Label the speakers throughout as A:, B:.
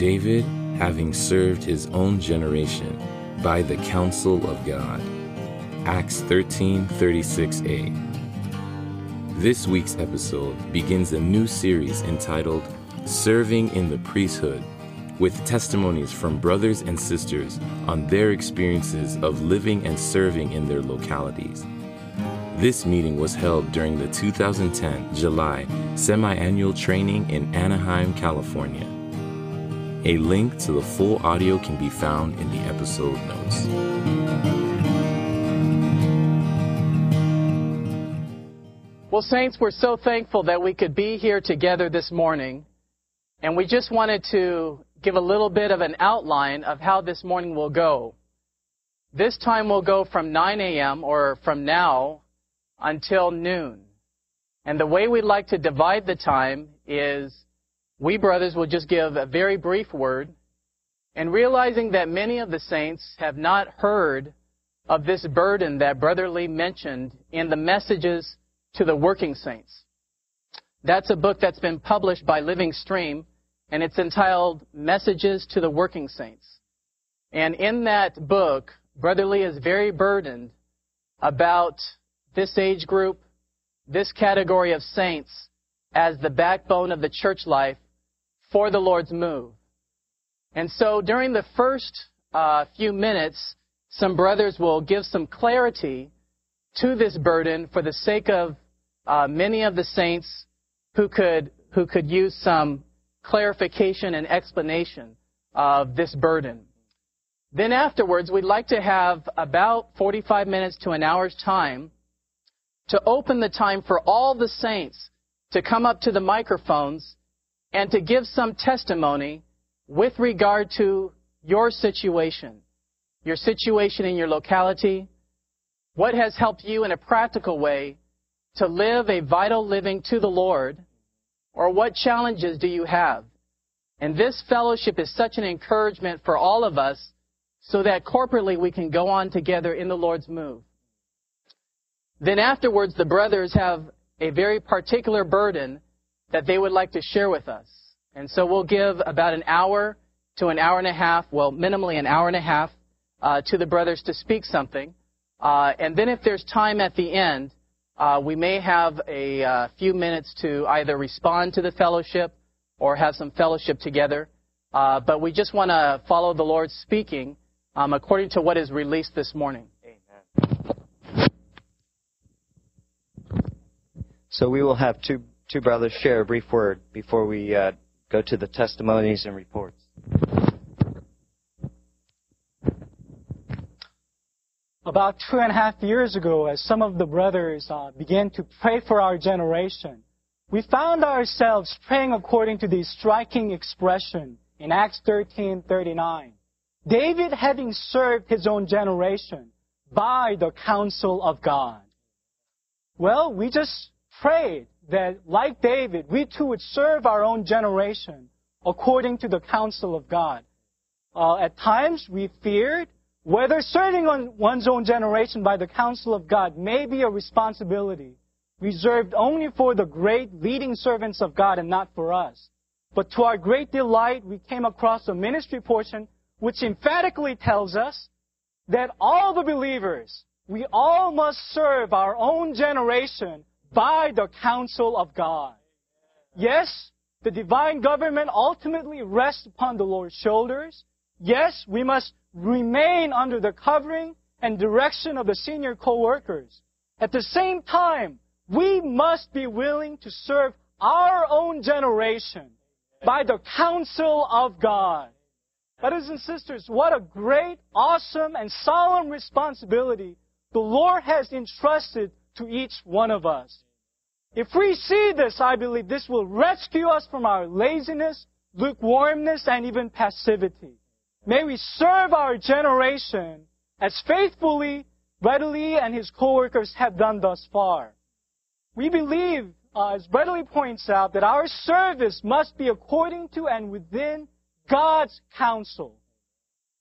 A: David, having served his own generation by the counsel of God. Acts 13:36a. This week's episode begins a new series entitled Serving in the Priesthood with testimonies from brothers and sisters on their experiences of living and serving in their localities. This meeting was held during the 2010 July semi annual training in Anaheim, California. A link to the full audio can be found in the episode notes.
B: Well, Saints, we're so thankful that we could be here together this morning. And we just wanted to give a little bit of an outline of how this morning will go. This time will go from 9 a.m. or from now until noon. And the way we'd like to divide the time is we brothers will just give a very brief word and realizing that many of the saints have not heard of this burden that Brother Lee mentioned in the messages to the working saints. That's a book that's been published by Living Stream and it's entitled Messages to the Working Saints. And in that book, Brother Lee is very burdened about this age group, this category of saints as the backbone of the church life for the Lord's move. And so during the first uh, few minutes, some brothers will give some clarity to this burden for the sake of uh, many of the saints who could who could use some clarification and explanation of this burden. Then afterwards, we'd like to have about 45 minutes to an hour's time to open the time for all the saints to come up to the microphones and to give some testimony with regard to your situation, your situation in your locality, what has helped you in a practical way to live a vital living to the Lord, or what challenges do you have? And this fellowship is such an encouragement for all of us so that corporately we can go on together in the Lord's move. Then afterwards, the brothers have a very particular burden that they would like to share with us. And so we'll give about an hour to an hour and a half, well, minimally an hour and a half, uh, to the brothers to speak something. Uh, and then if there's time at the end, uh, we may have a uh, few minutes to either respond to the fellowship or have some fellowship together. Uh, but we just want to follow the Lord speaking um, according to what is released this morning. Amen.
C: So we will have two two brothers share a brief word before we uh, go to the testimonies and reports.
D: About two and a half years ago, as some of the brothers uh, began to pray for our generation, we found ourselves praying according to this striking expression in Acts 13:39. David having served his own generation by the counsel of God. Well, we just prayed that, like David, we too would serve our own generation according to the counsel of God. Uh, at times, we feared whether serving on one's own generation by the counsel of God may be a responsibility reserved only for the great leading servants of God and not for us. But to our great delight, we came across a ministry portion which emphatically tells us that all the believers, we all must serve our own generation by the counsel of God. Yes, the divine government ultimately rests upon the Lord's shoulders. Yes, we must remain under the covering and direction of the senior co-workers. At the same time, we must be willing to serve our own generation by the counsel of God. Brothers and sisters, what a great, awesome, and solemn responsibility the Lord has entrusted to each one of us. If we see this, I believe this will rescue us from our laziness, lukewarmness, and even passivity. May we serve our generation as faithfully, readily, and his co-workers have done thus far. We believe, uh, as readily points out, that our service must be according to and within God's counsel.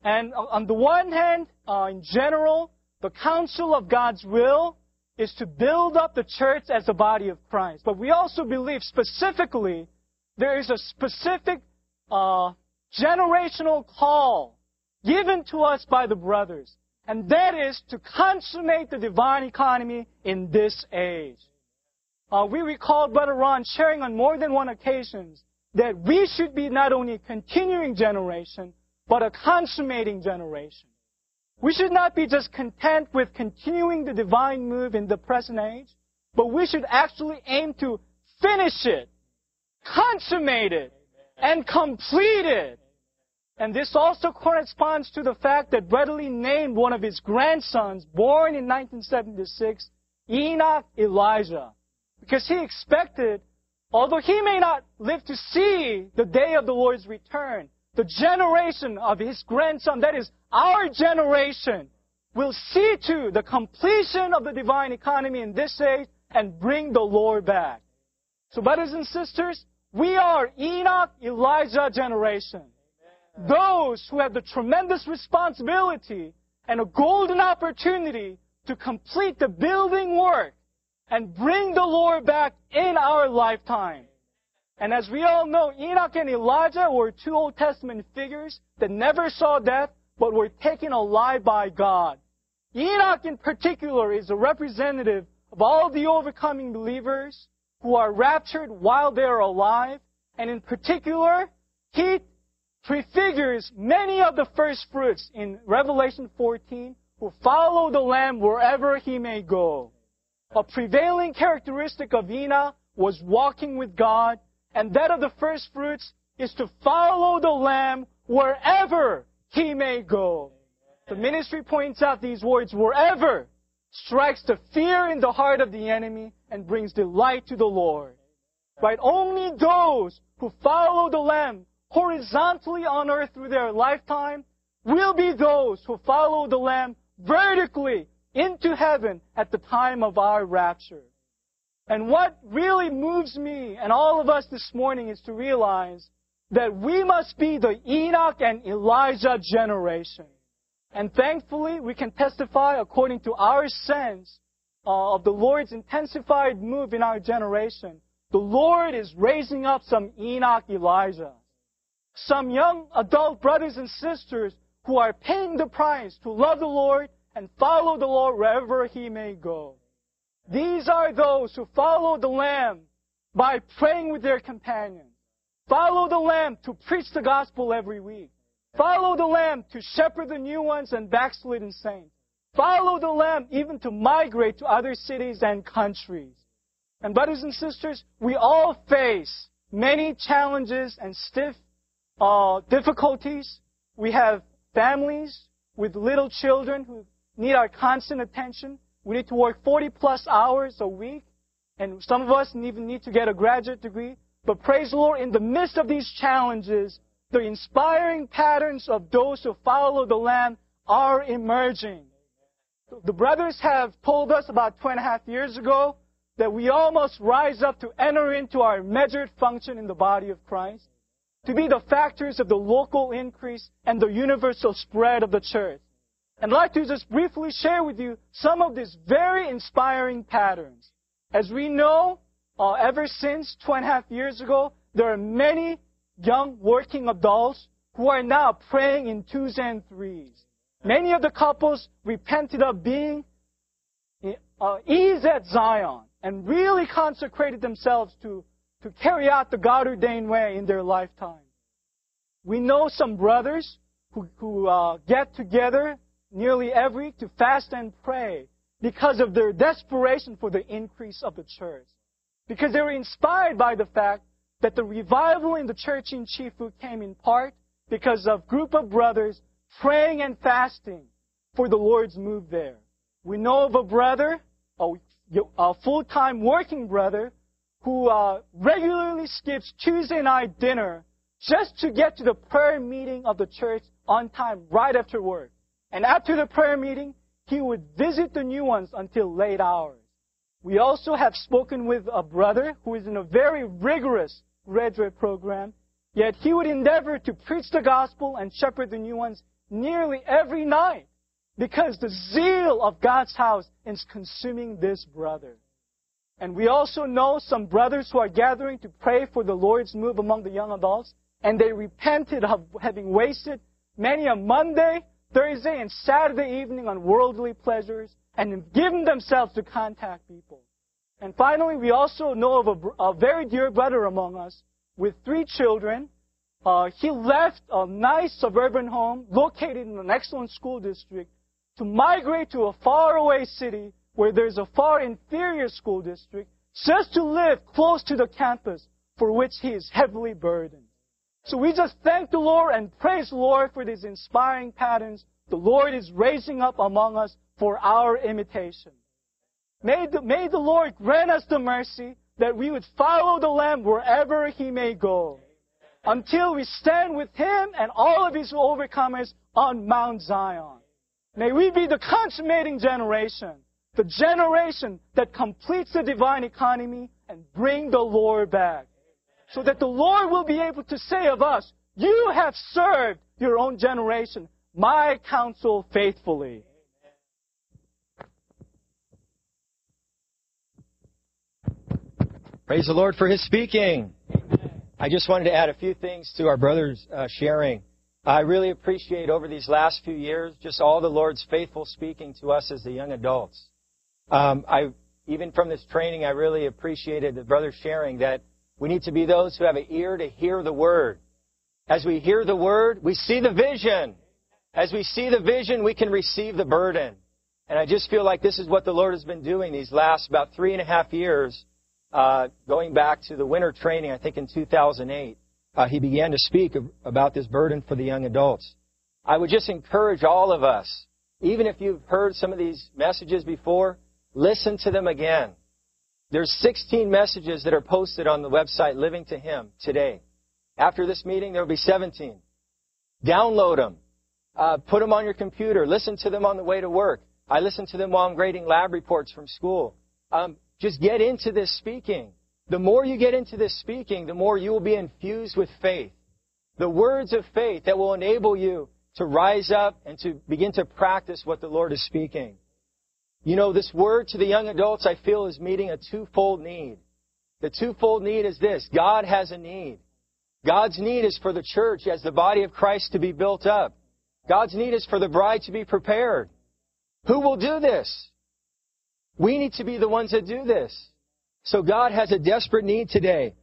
D: And on the one hand, uh, in general, the counsel of God's will is to build up the church as the body of Christ. But we also believe specifically there is a specific uh, generational call given to us by the brothers. And that is to consummate the divine economy in this age. Uh, we recall Brother Ron sharing on more than one occasions that we should be not only a continuing generation, but a consummating generation. We should not be just content with continuing the divine move in the present age, but we should actually aim to finish it, consummate it, and complete it. And this also corresponds to the fact that Brother Lee named one of his grandsons, born in 1976, Enoch Elijah. Because he expected, although he may not live to see the day of the Lord's return, the generation of his grandson, that is our generation, will see to the completion of the divine economy in this age and bring the Lord back. So brothers and sisters, we are Enoch Elijah generation. Those who have the tremendous responsibility and a golden opportunity to complete the building work and bring the Lord back in our lifetime. And as we all know, Enoch and Elijah were two Old Testament figures that never saw death, but were taken alive by God. Enoch in particular is a representative of all the overcoming believers who are raptured while they are alive. And in particular, he prefigures many of the first fruits in Revelation 14 who follow the Lamb wherever he may go. A prevailing characteristic of Enoch was walking with God, and that of the first fruits is to follow the Lamb wherever he may go. The ministry points out these words, wherever, strikes the fear in the heart of the enemy and brings delight to the Lord. Right? Only those who follow the Lamb horizontally on earth through their lifetime will be those who follow the Lamb vertically into heaven at the time of our rapture. And what really moves me and all of us this morning is to realize that we must be the Enoch and Elijah generation. And thankfully, we can testify according to our sense uh, of the Lord's intensified move in our generation. The Lord is raising up some Enoch Elijah some young adult brothers and sisters who are paying the price to love the Lord and follow the Lord wherever He may go. These are those who follow the Lamb by praying with their companions. Follow the Lamb to preach the gospel every week. Follow the Lamb to shepherd the new ones and backslidden saints. Follow the Lamb even to migrate to other cities and countries. And brothers and sisters, we all face many challenges and stiff uh, difficulties. We have families with little children who need our constant attention. We need to work 40 plus hours a week. And some of us even need to get a graduate degree. But praise the Lord, in the midst of these challenges, the inspiring patterns of those who follow the Lamb are emerging. The brothers have told us about two and a half years ago that we all must rise up to enter into our measured function in the body of Christ to be the factors of the local increase and the universal spread of the church. And I'd like to just briefly share with you some of these very inspiring patterns. As we know, uh, ever since two and a half years ago, there are many young working adults who are now praying in twos and threes. Many of the couples repented of being uh, ease at Zion and really consecrated themselves to to carry out the God ordained way in their lifetime. We know some brothers who, who uh, get together nearly every week to fast and pray because of their desperation for the increase of the church. Because they were inspired by the fact that the revival in the church in Chefoo came in part because of group of brothers praying and fasting for the Lord's move there. We know of a brother, a, a full-time working brother, who uh, regularly skips Tuesday night dinner just to get to the prayer meeting of the church on time right after work. And after the prayer meeting, he would visit the new ones until late hours. We also have spoken with a brother who is in a very rigorous graduate program, yet he would endeavor to preach the gospel and shepherd the new ones nearly every night because the zeal of God's house is consuming this brother. And we also know some brothers who are gathering to pray for the Lord's move among the young adults. and they repented of having wasted many a Monday, Thursday, and Saturday evening on worldly pleasures and giving themselves to contact people. And finally, we also know of a, a very dear brother among us with three children. Uh, he left a nice suburban home located in an excellent school district to migrate to a faraway city where there's a far inferior school district just to live close to the campus for which he is heavily burdened. So we just thank the Lord and praise the Lord for these inspiring patterns the Lord is raising up among us for our imitation. May the, may the Lord grant us the mercy that we would follow the Lamb wherever he may go until we stand with him and all of his overcomers on Mount Zion. May we be the consummating generation, the generation that completes the divine economy and bring the Lord back so that the Lord will be able to say of us, You have served your own generation, my counsel faithfully.
E: Praise the Lord for His speaking. I just wanted to add a few things to our brothers' uh, sharing. I really appreciate over these last few years just all the Lord's faithful speaking to us as the young adults. Um, I even from this training, I really appreciated the brothers sharing that we need to be those who have an ear to hear the word. As we hear the word, we see the vision. As we see the vision, we can receive the burden. And I just feel like this is what the Lord has been doing these last about three and a half years, uh, going back to the winter training, I think in 2008. Uh, he began to speak about this burden for the young adults. I would just encourage all of us, even if you've heard some of these messages before, listen to them again. There's 16 messages that are posted on the website Living to Him today. After this meeting, there will be 17. Download them. Uh, put them on your computer. Listen to them on the way to work. I listen to them while I'm grading lab reports from school. Um, just get into this speaking. The more you get into this speaking, the more you will be infused with faith. The words of faith that will enable you to rise up and to begin to practice what the Lord is speaking. You know, this word to the young adults, I feel, is meeting a twofold need. The twofold need is this God has a need. God's need is for the church as the body of Christ to be built up. God's need is for the bride to be prepared. Who will do this? We need to be the ones that do this. So God has a desperate need today.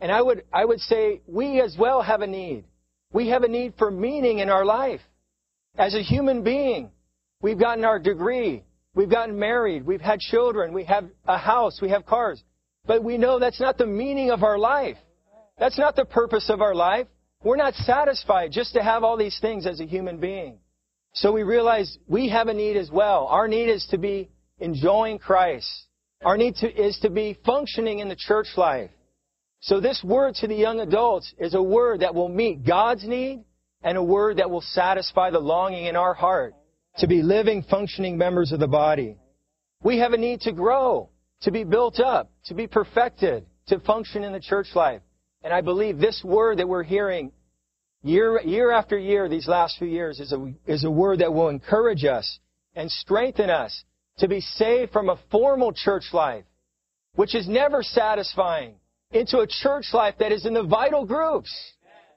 E: And I would, I would say we as well have a need. We have a need for meaning in our life. As a human being, we've gotten our degree. We've gotten married. We've had children. We have a house. We have cars. But we know that's not the meaning of our life. That's not the purpose of our life. We're not satisfied just to have all these things as a human being. So we realize we have a need as well. Our need is to be enjoying Christ. Our need to, is to be functioning in the church life. So this word to the young adults is a word that will meet God's need and a word that will satisfy the longing in our heart to be living, functioning members of the body. We have a need to grow, to be built up, to be perfected, to function in the church life. And I believe this word that we're hearing year, year after year, these last few years, is a, is a word that will encourage us and strengthen us to be saved from a formal church life, which is never satisfying, into a church life that is in the vital groups,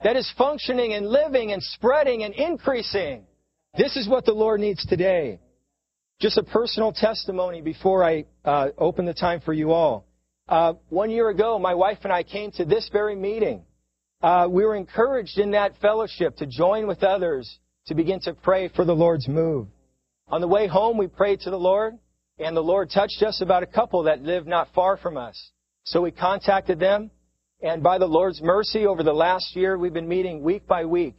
E: that is functioning and living and spreading and increasing. This is what the Lord needs today. Just a personal testimony before I uh, open the time for you all. Uh, one year ago, my wife and I came to this very meeting. Uh, we were encouraged in that fellowship to join with others to begin to pray for the Lord's move. On the way home, we prayed to the Lord, and the Lord touched us about a couple that lived not far from us. So we contacted them, and by the Lord's mercy, over the last year, we've been meeting week by week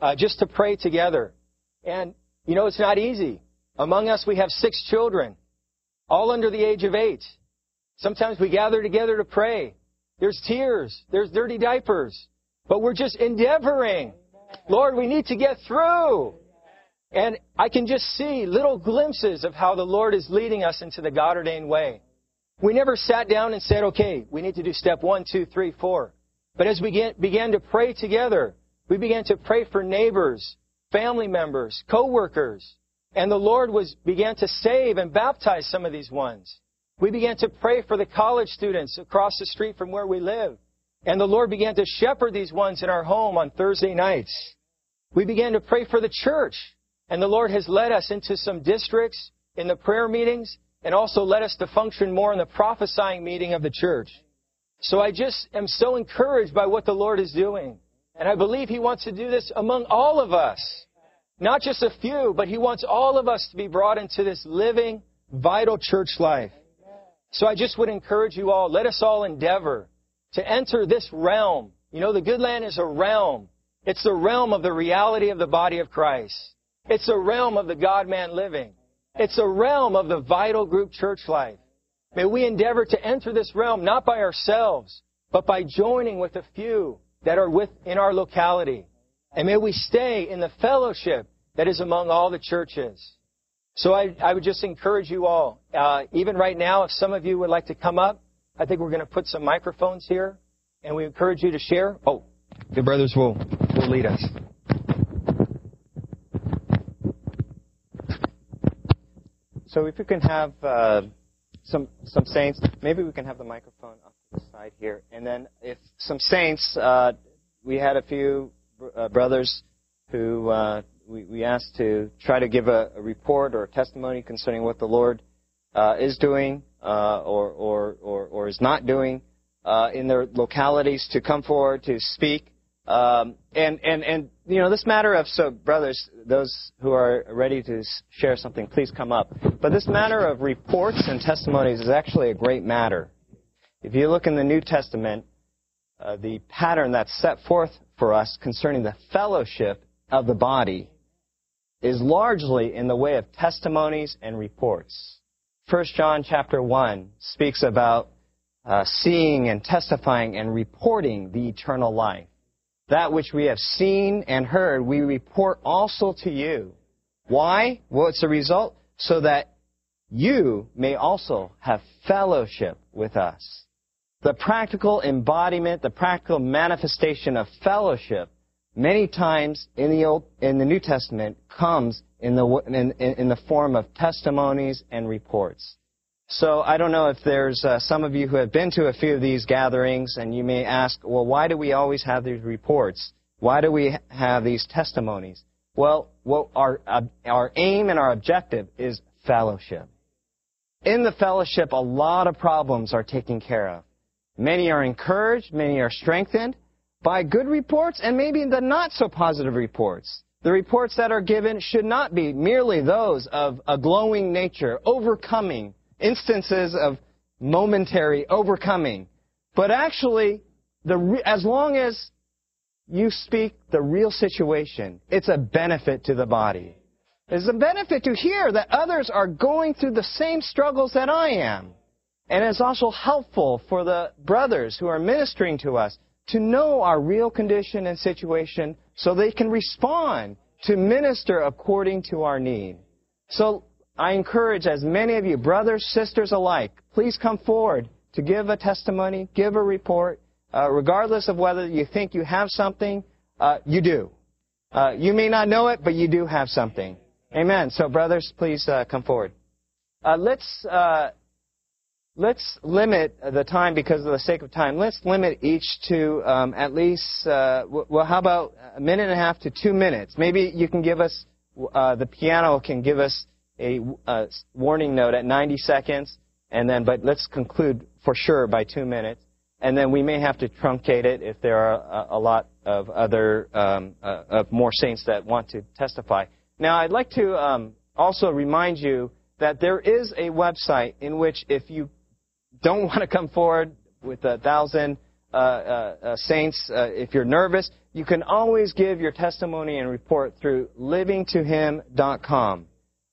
E: uh, just to pray together. And, you know, it's not easy. Among us, we have six children, all under the age of eight. Sometimes we gather together to pray. There's tears. There's dirty diapers. But we're just endeavoring. Lord, we need to get through. And I can just see little glimpses of how the Lord is leading us into the God ordained way. We never sat down and said, okay, we need to do step one, two, three, four. But as we began to pray together, we began to pray for neighbors, family members, co-workers. And the Lord was, began to save and baptize some of these ones. We began to pray for the college students across the street from where we live. And the Lord began to shepherd these ones in our home on Thursday nights. We began to pray for the church. And the Lord has led us into some districts in the prayer meetings and also led us to function more in the prophesying meeting of the church. So I just am so encouraged by what the Lord is doing. And I believe He wants to do this among all of us. Not just a few, but He wants all of us to be brought into this living, vital church life. So I just would encourage you all, let us all endeavor to enter this realm. You know, the good land is a realm. It's the realm of the reality of the body of Christ. It's a realm of the God-man living. It's a realm of the vital group church life. May we endeavor to enter this realm not by ourselves, but by joining with a few that are within our locality. And may we stay in the fellowship that is among all the churches. So I, I would just encourage you all, uh, even right now, if some of you would like to come up, I think we're going to put some microphones here, and we encourage you to share. Oh, the brothers will, will lead us.
C: So if you can have uh, some some saints, maybe we can have the microphone side here, and then if some saints, uh, we had a few uh, brothers who uh, we, we asked to try to give a, a, report or a testimony concerning what the Lord uh, is doing uh, or, or, or, or is not doing in their localities to come forward to speak. Um, and, and, and, you know, this matter of, so brothers, those who are ready to share something, please come up. But this matter of reports and testimonies is actually a great matter. If you look in the New Testament, uh, the pattern that's set forth for us concerning the fellowship of the body is largely in the way of testimonies and reports. 1 John chapter 1 speaks about uh, seeing and testifying and reporting the eternal life. That which we have seen and heard, we report also to you. Why? Well, it's a result so that you may also have fellowship with us. The practical embodiment, the practical manifestation of fellowship, many times in the Old, in the New Testament, comes in the in, in the form of testimonies and reports. So I don't know if there's uh, some of you who have been to a few of these gatherings, and you may ask, well, why do we always have these reports? Why do we have these testimonies? Well, our, uh, our aim and our objective is fellowship. In the fellowship, a lot of problems are taken care of. Many are encouraged, many are strengthened by good reports, and maybe the not so positive reports. The reports that are given should not be merely those of a glowing nature, overcoming, instances of momentary overcoming. But actually, the, as long as you speak the real situation, it's a benefit to the body. It's a benefit to hear that others are going through the same struggles that I am. And it's also helpful for the brothers who are ministering to us to know our real condition and situation so they can respond to minister according to our need. So I encourage as many of you, brothers, sisters alike, please come forward to give a testimony, give a report, uh, regardless of whether you think you have something, uh, you do. Uh, you may not know it, but you do have something. Amen. So, brothers, please uh, come forward. Uh, let's uh, let's limit the time because of the sake of time. Let's limit each to um, at least well, how about a minute and a half to two minutes? Maybe you can give us the piano can give us a, a warning note at 90 seconds, and then, but let's conclude for sure by two minutes. And then we may have to truncate it if there are a, a lot of other, um, uh, of more saints that want to testify. Now, I'd like to um, also remind you that there is a website in which if you don't want to come forward with a thousand uh, uh, uh saints, uh, if you're nervous, you can always give your testimony and report through livingtohim.com.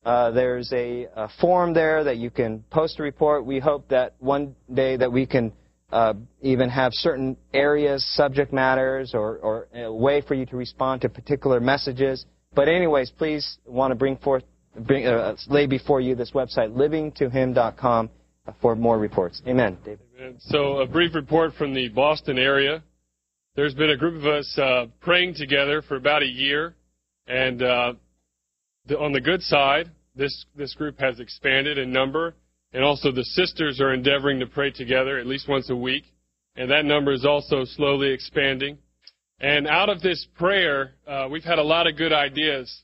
C: Uh, there's a, a, form there that you can post a report. We hope that one day that we can uh, even have certain areas, subject matters, or, or, a way for you to respond to particular messages. But anyways, please want to bring forth, bring, uh, lay before you this website, livingtohim.com, for more reports. Amen. David.
F: So a brief report from the Boston area. There's been a group of us uh, praying together for about a year, and uh, the, on the good side, this, this group has expanded in number, and also the sisters are endeavoring to pray together at least once a week. and that number is also slowly expanding. And out of this prayer, uh, we've had a lot of good ideas,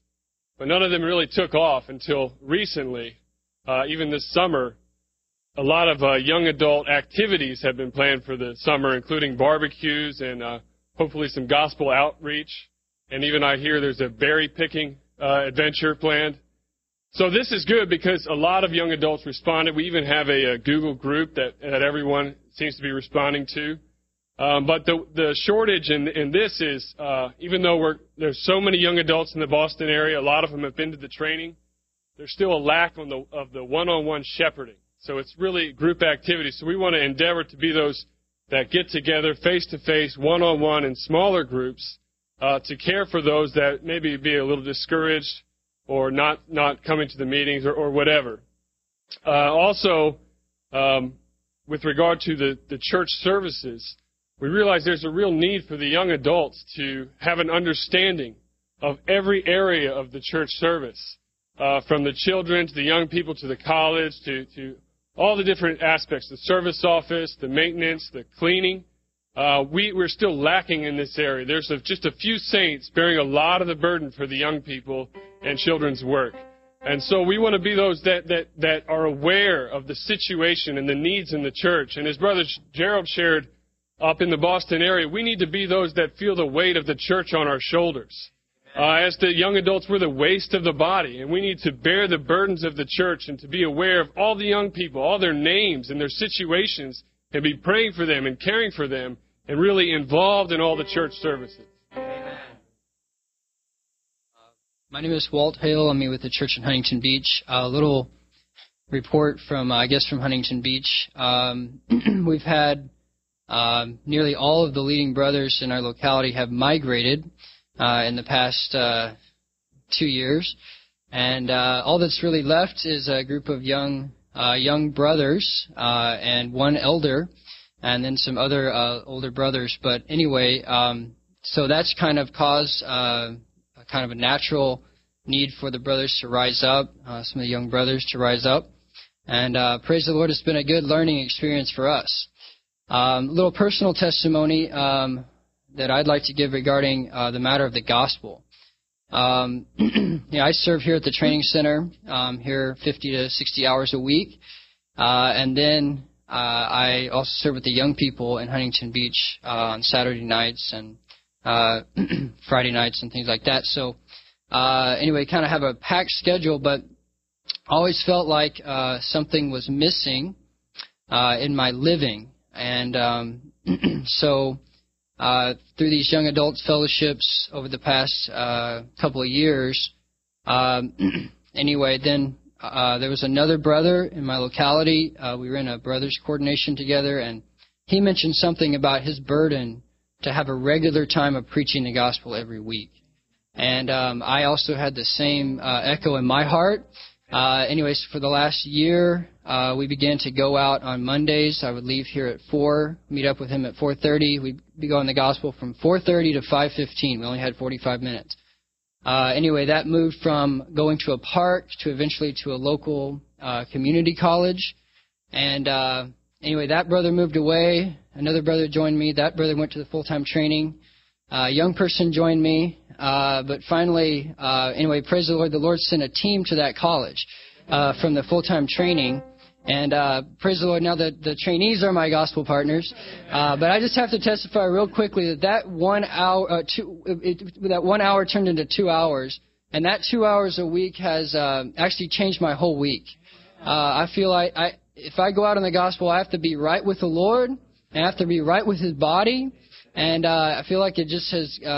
F: but none of them really took off until recently. Uh, even this summer, a lot of uh, young adult activities have been planned for the summer, including barbecues and uh, hopefully some gospel outreach. And even I hear there's a berry picking uh, adventure planned. So this is good because a lot of young adults responded. We even have a, a Google group that, that everyone seems to be responding to. Um, but the, the shortage in, in this is, uh, even though we're, there's so many young adults in the Boston area, a lot of them have been to the training, there's still a lack on the, of the one-on-one shepherding. So it's really group activity. So we want to endeavor to be those that get together face to face, one on one, in smaller groups uh, to care for those that maybe be a little discouraged or not not coming to the meetings or, or whatever. Uh, also, um, with regard to the, the church services, we realize there's a real need for the young adults to have an understanding of every area of the church service, uh, from the children to the young people to the college to, to all the different aspects, the service office, the maintenance, the cleaning. Uh, we, we're still lacking in this area. There's a, just a few saints bearing a lot of the burden for the young people and children's work. And so we want to be those that, that, that are aware of the situation and the needs in the church. And as Brother Gerald shared up in the Boston area, we need to be those that feel the weight of the church on our shoulders. Uh, as the young adults, we're the waist of the body, and we need to bear the burdens of the church and to be aware of all the young people, all their names and their situations, and be praying for them and caring for them, and really involved in all the church services. Amen.
G: My name is Walt Hale. I'm with the church in Huntington Beach. A little report from, uh, I guess, from Huntington Beach. Um, we've had um, nearly all of the leading brothers in our locality have migrated uh, in the past uh, two years, and uh, all that's really left is a group of young uh, young brothers uh, and one elder, and then some other uh, older brothers. But anyway, um, so that's kind of caused uh, a kind of a natural need for the brothers to rise up, uh, some of the young brothers to rise up. And uh, praise the Lord, it's been a good learning experience for us. Um, little personal testimony. Um, that I'd like to give regarding uh, the matter of the gospel. Um, I serve here at the training center um, here 50 to 60 hours a week, uh, and then uh, I also serve with the young people in Huntington Beach uh, on Saturday nights and uh, Friday nights and things like that. So uh, anyway, kind of have a packed schedule, but always felt like uh, something was missing uh, in my living, and um, so uh, through these young adults fellowships over the past uh, couple of years. Um, anyway, then uh, there was another brother in my locality. Uh, we were in a brothers coordination together, and he mentioned something about his burden to have a regular time of preaching the gospel every week. And um, I also had the same uh, echo in my heart. Uh, anyways, for the last year, uh, we began to go out on Mondays. I would leave here at four, meet up with him at 4:30. We'd be going the gospel from 4:30 to 5:15. We only had 45 minutes. Uh, anyway, that moved from going to a park to eventually to a local uh, community college. And uh, anyway, that brother moved away. Another brother joined me. That brother went to the full-time training. A young person joined me. Uh, but finally, uh, anyway, praise the Lord, the Lord sent a team to that college uh, from the full-time training. And uh, praise the Lord, now the, the trainees are my gospel partners. Uh, but I just have to testify real quickly that that one hour, uh, two, it, that one hour turned into two hours, and that two hours a week has uh, actually changed my whole week. Uh, I feel like I, if I go out in the gospel, I have to be right with the Lord, and I have to be right with His body, and uh, I feel like it just has uh,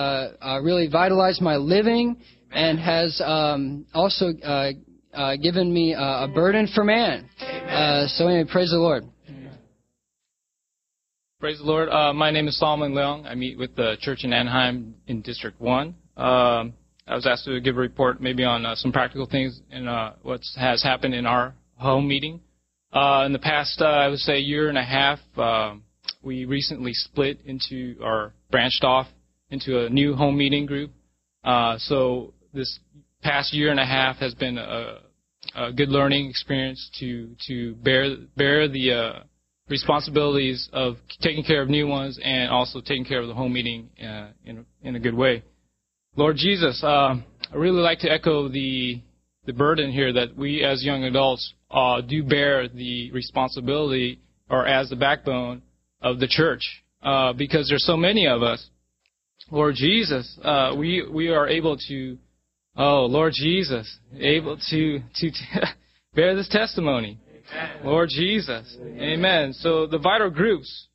G: uh, really vitalized my living and has um, also uh, uh, given me a burden for man. Uh, so anyway, praise the Lord.
H: Praise the Lord. Uh, my name is Solomon Leong. I meet with the church in Anaheim in District 1. Um, I was asked to give a report maybe on uh, some practical things in uh, what has happened in our home meeting. Uh, in the past, uh, I would say, year and a half, uh, we recently split into or branched off into a new home meeting group. Uh, so this past year and a half has been a, a good learning experience to to bear bear the uh, responsibilities of taking care of new ones and also taking care of the home meeting uh, in, a, in a good way. Lord Jesus, uh, I really like to echo the the burden here that we as young adults uh, do bear the responsibility or as the backbone of the church uh, because there's so many of us. Lord Jesus, uh, we we are able to, oh Lord Jesus, able to to bear this testimony. Lord Jesus, Amen. So the vital groups,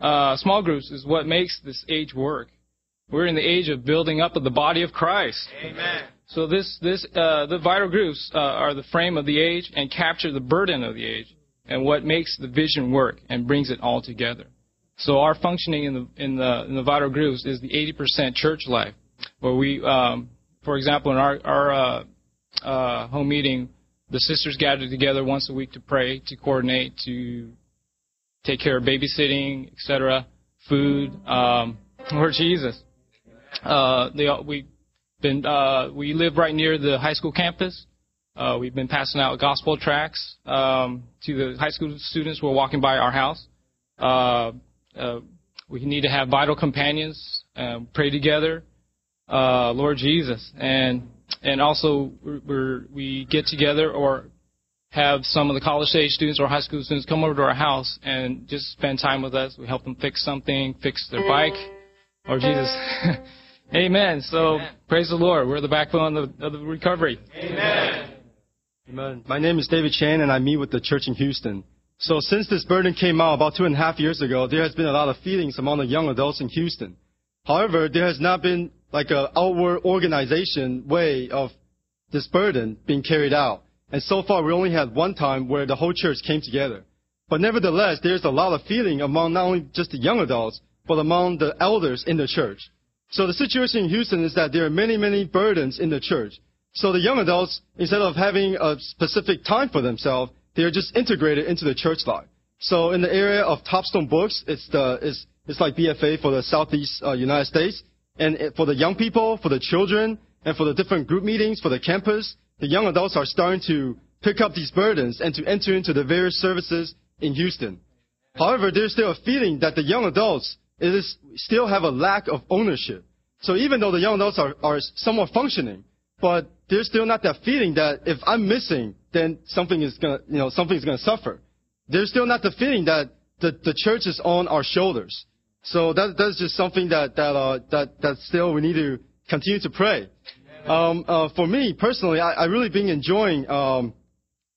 H: uh, small groups, is what makes this age work. We're in the age of building up of the body of Christ.
E: Amen.
H: So this this uh, the vital groups uh, are the frame of the age and capture the burden of the age and what makes the vision work and brings it all together. So our functioning in the in the in the vital groups is the 80% church life, where we, um, for example, in our our uh, uh, home meeting, the sisters gather together once a week to pray, to coordinate, to take care of babysitting, etc., food, um, Lord Jesus. Uh, they we been uh, we live right near the high school campus. Uh, we've been passing out gospel tracts um, to the high school students who are walking by our house. Uh, uh, we need to have vital companions, uh, pray together, uh, Lord Jesus, and and also we're, we get together or have some of the college age students or high school students come over to our house and just spend time with us. We help them fix something, fix their bike, Lord Jesus. Amen. So Amen. praise the Lord. We're the backbone of the, of the recovery.
E: Amen.
I: Amen. My name is David Chan, and I meet with the church in Houston. So since this burden came out about two and a half years ago, there has been a lot of feelings among the young adults in Houston. However, there has not been like an outward organization way of this burden being carried out. And so far, we only had one time where the whole church came together. But nevertheless, there's a lot of feeling among not only just the young adults, but among the elders in the church. So the situation in Houston is that there are many, many burdens in the church. So the young adults, instead of having a specific time for themselves, they are just integrated into the church life. So in the area of Topstone Books, it's the it's, it's like BFA for the Southeast uh, United States, and for the young people, for the children, and for the different group meetings, for the campus, the young adults are starting to pick up these burdens and to enter into the various services in Houston. However, there's still a feeling that the young adults is still have a lack of ownership. So even though the young adults are, are somewhat functioning, but there's still not that feeling that if I'm missing, then something is gonna, you know, gonna suffer. There's still not the feeling that the, the church is on our shoulders. So that, that's just something that, that, uh, that, that still we need to continue to pray. Um, uh, for me personally, I, I really been enjoying, um,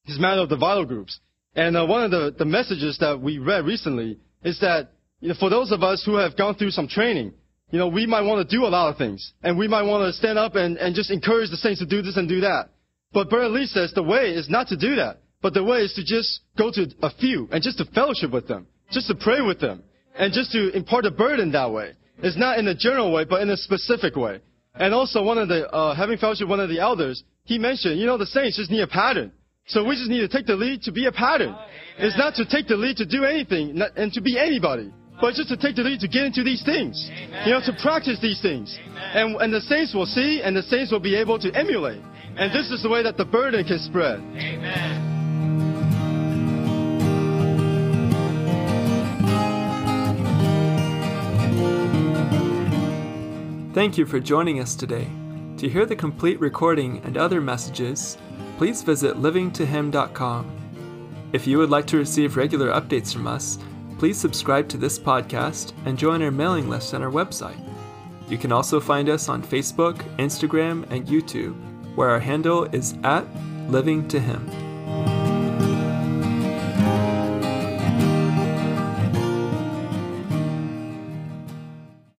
I: this matter of the vital groups. And uh, one of the, the messages that we read recently is that you know, for those of us who have gone through some training, you know, we might want to do a lot of things. And we might want to stand up and, and just encourage the saints to do this and do that. But Brother Lee says the way is not to do that. But the way is to just go to a few and just to fellowship with them. Just to pray with them. And just to impart a burden that way. It's not in a general way, but in a specific way. And also one of the, uh, having fellowship one of the elders, he mentioned, you know, the saints just need a pattern. So we just need to take the lead to be a pattern. It's not to take the lead to do anything and to be anybody but just to take the lead to get into these things. Amen. You know, to practice these things. And, and the saints will see and the saints will be able to emulate. Amen. And this is the way that the burden can spread.
E: Amen.
J: Thank you for joining us today. To hear the complete recording and other messages, please visit livingtohim.com. If you would like to receive regular updates from us, please subscribe to this podcast and join our mailing list on our website. You can also find us on Facebook, Instagram, and YouTube, where our handle is at Living to Him.